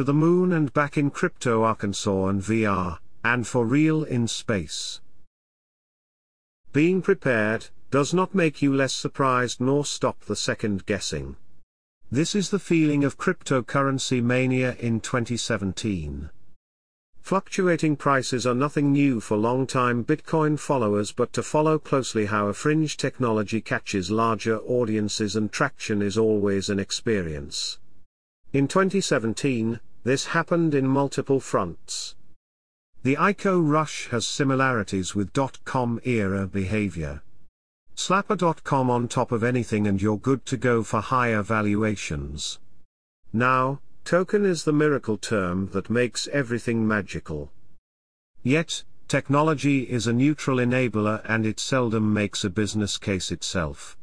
to the moon and back in crypto Arkansas and VR, and for real in space. Being prepared, does not make you less surprised nor stop the second guessing. This is the feeling of cryptocurrency mania in 2017. Fluctuating prices are nothing new for long-time Bitcoin followers but to follow closely how a fringe technology catches larger audiences and traction is always an experience. In 2017, this happened in multiple fronts. The ICO rush has similarities with dot-com era behavior. Slap a dot-com on top of anything and you're good to go for higher valuations. Now, Token is the miracle term that makes everything magical. Yet, technology is a neutral enabler and it seldom makes a business case itself.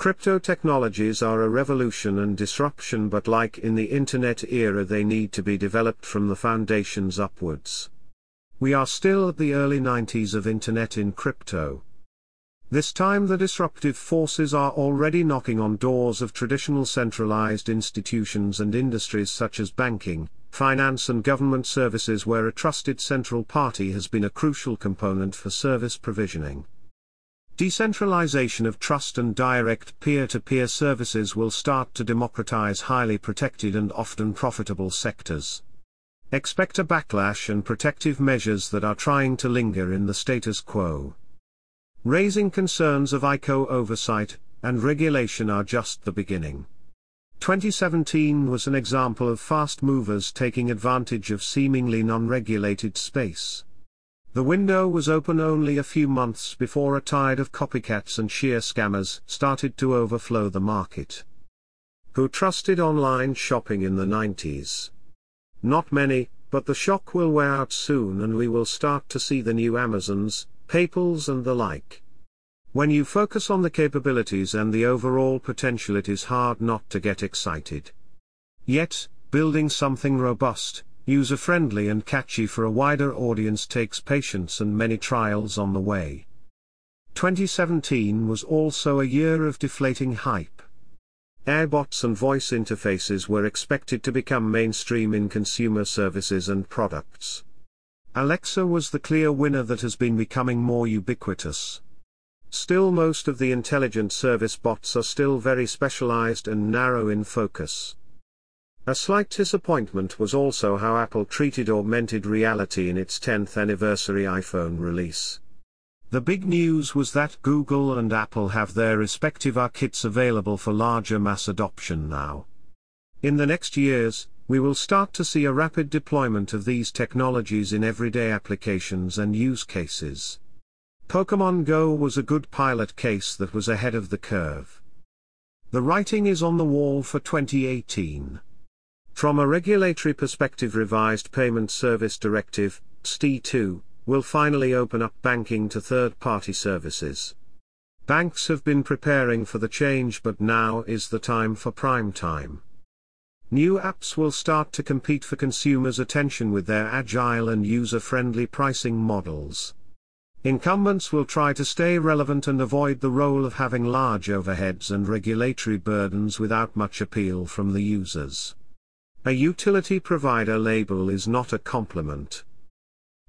Crypto technologies are a revolution and disruption but like in the internet era they need to be developed from the foundations upwards. We are still at the early 90s of internet in crypto. This time the disruptive forces are already knocking on doors of traditional centralized institutions and industries such as banking, finance and government services where a trusted central party has been a crucial component for service provisioning. Decentralization of trust and direct peer-to-peer -peer services will start to democratize highly protected and often profitable sectors. Expect a backlash and protective measures that are trying to linger in the status quo. Raising concerns of ICO oversight and regulation are just the beginning. 2017 was an example of fast movers taking advantage of seemingly non-regulated space. The window was open only a few months before a tide of copycats and sheer scammers started to overflow the market. Who trusted online shopping in the 90s? Not many, but the shock will wear out soon and we will start to see the new Amazons, PayPals and the like. When you focus on the capabilities and the overall potential it is hard not to get excited. Yet, building something robust, user-friendly and catchy for a wider audience takes patience and many trials on the way. 2017 was also a year of deflating hype. Airbots and voice interfaces were expected to become mainstream in consumer services and products. Alexa was the clear winner that has been becoming more ubiquitous. Still most of the intelligent service bots are still very specialized and narrow in focus. A slight disappointment was also how Apple treated augmented reality in its 10th anniversary iPhone release. The big news was that Google and Apple have their respective AR kits available for larger mass adoption now. In the next years, we will start to see a rapid deployment of these technologies in everyday applications and use cases. Pokemon Go was a good pilot case that was ahead of the curve. The writing is on the wall for 2018. From a regulatory perspective revised Payment Service Directive, PSD2, will finally open up banking to third-party services. Banks have been preparing for the change but now is the time for prime time. New apps will start to compete for consumers' attention with their agile and user-friendly pricing models. Incumbents will try to stay relevant and avoid the role of having large overheads and regulatory burdens without much appeal from the users. A utility provider label is not a compliment.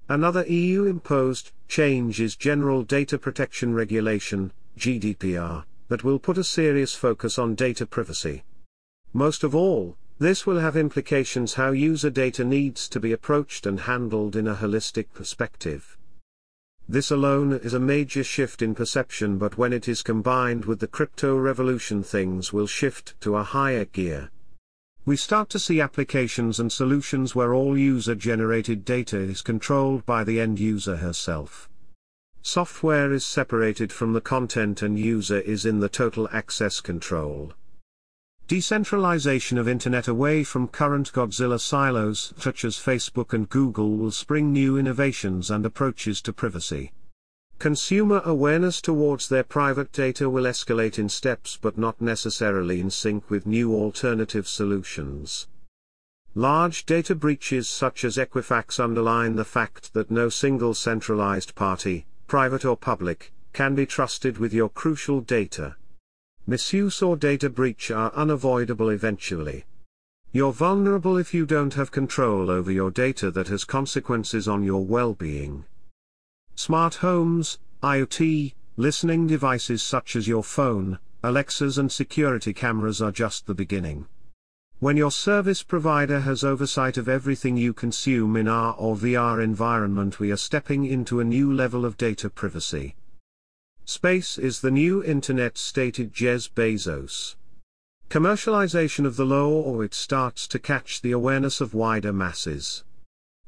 Another EU-imposed change is General Data Protection Regulation, GDPR, that will put a serious focus on data privacy. Most of all, this will have implications how user data needs to be approached and handled in a holistic perspective. This alone is a major shift in perception but when it is combined with the crypto revolution things will shift to a higher gear. We start to see applications and solutions where all user-generated data is controlled by the end user herself. Software is separated from the content and user is in the total access control. Decentralization of Internet away from current Godzilla silos such as Facebook and Google will spring new innovations and approaches to privacy. Consumer awareness towards their private data will escalate in steps but not necessarily in sync with new alternative solutions. Large data breaches such as Equifax underline the fact that no single centralized party, private or public, can be trusted with your crucial data. Misuse or data breach are unavoidable eventually. You're vulnerable if you don't have control over your data that has consequences on your well-being. Smart homes, IoT, listening devices such as your phone, Alexas and security cameras are just the beginning. When your service provider has oversight of everything you consume in AR or VR environment we are stepping into a new level of data privacy. Space is the new internet stated Jeff Bezos. Commercialization of the low orbit starts to catch the awareness of wider masses.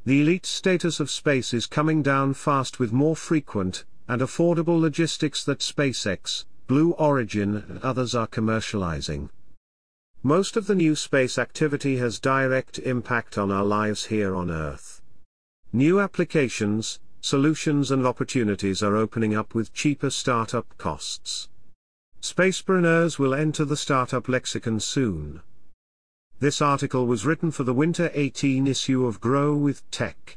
The elite status of space is coming down fast with more frequent and affordable logistics that SpaceX, Blue Origin and others are commercializing. Most of the new space activity has direct impact on our lives here on Earth. New applications, solutions and opportunities are opening up with cheaper startup costs. Spacepreneurs will enter the startup lexicon soon. This article was written for the Winter 18 issue of Grow with Tech.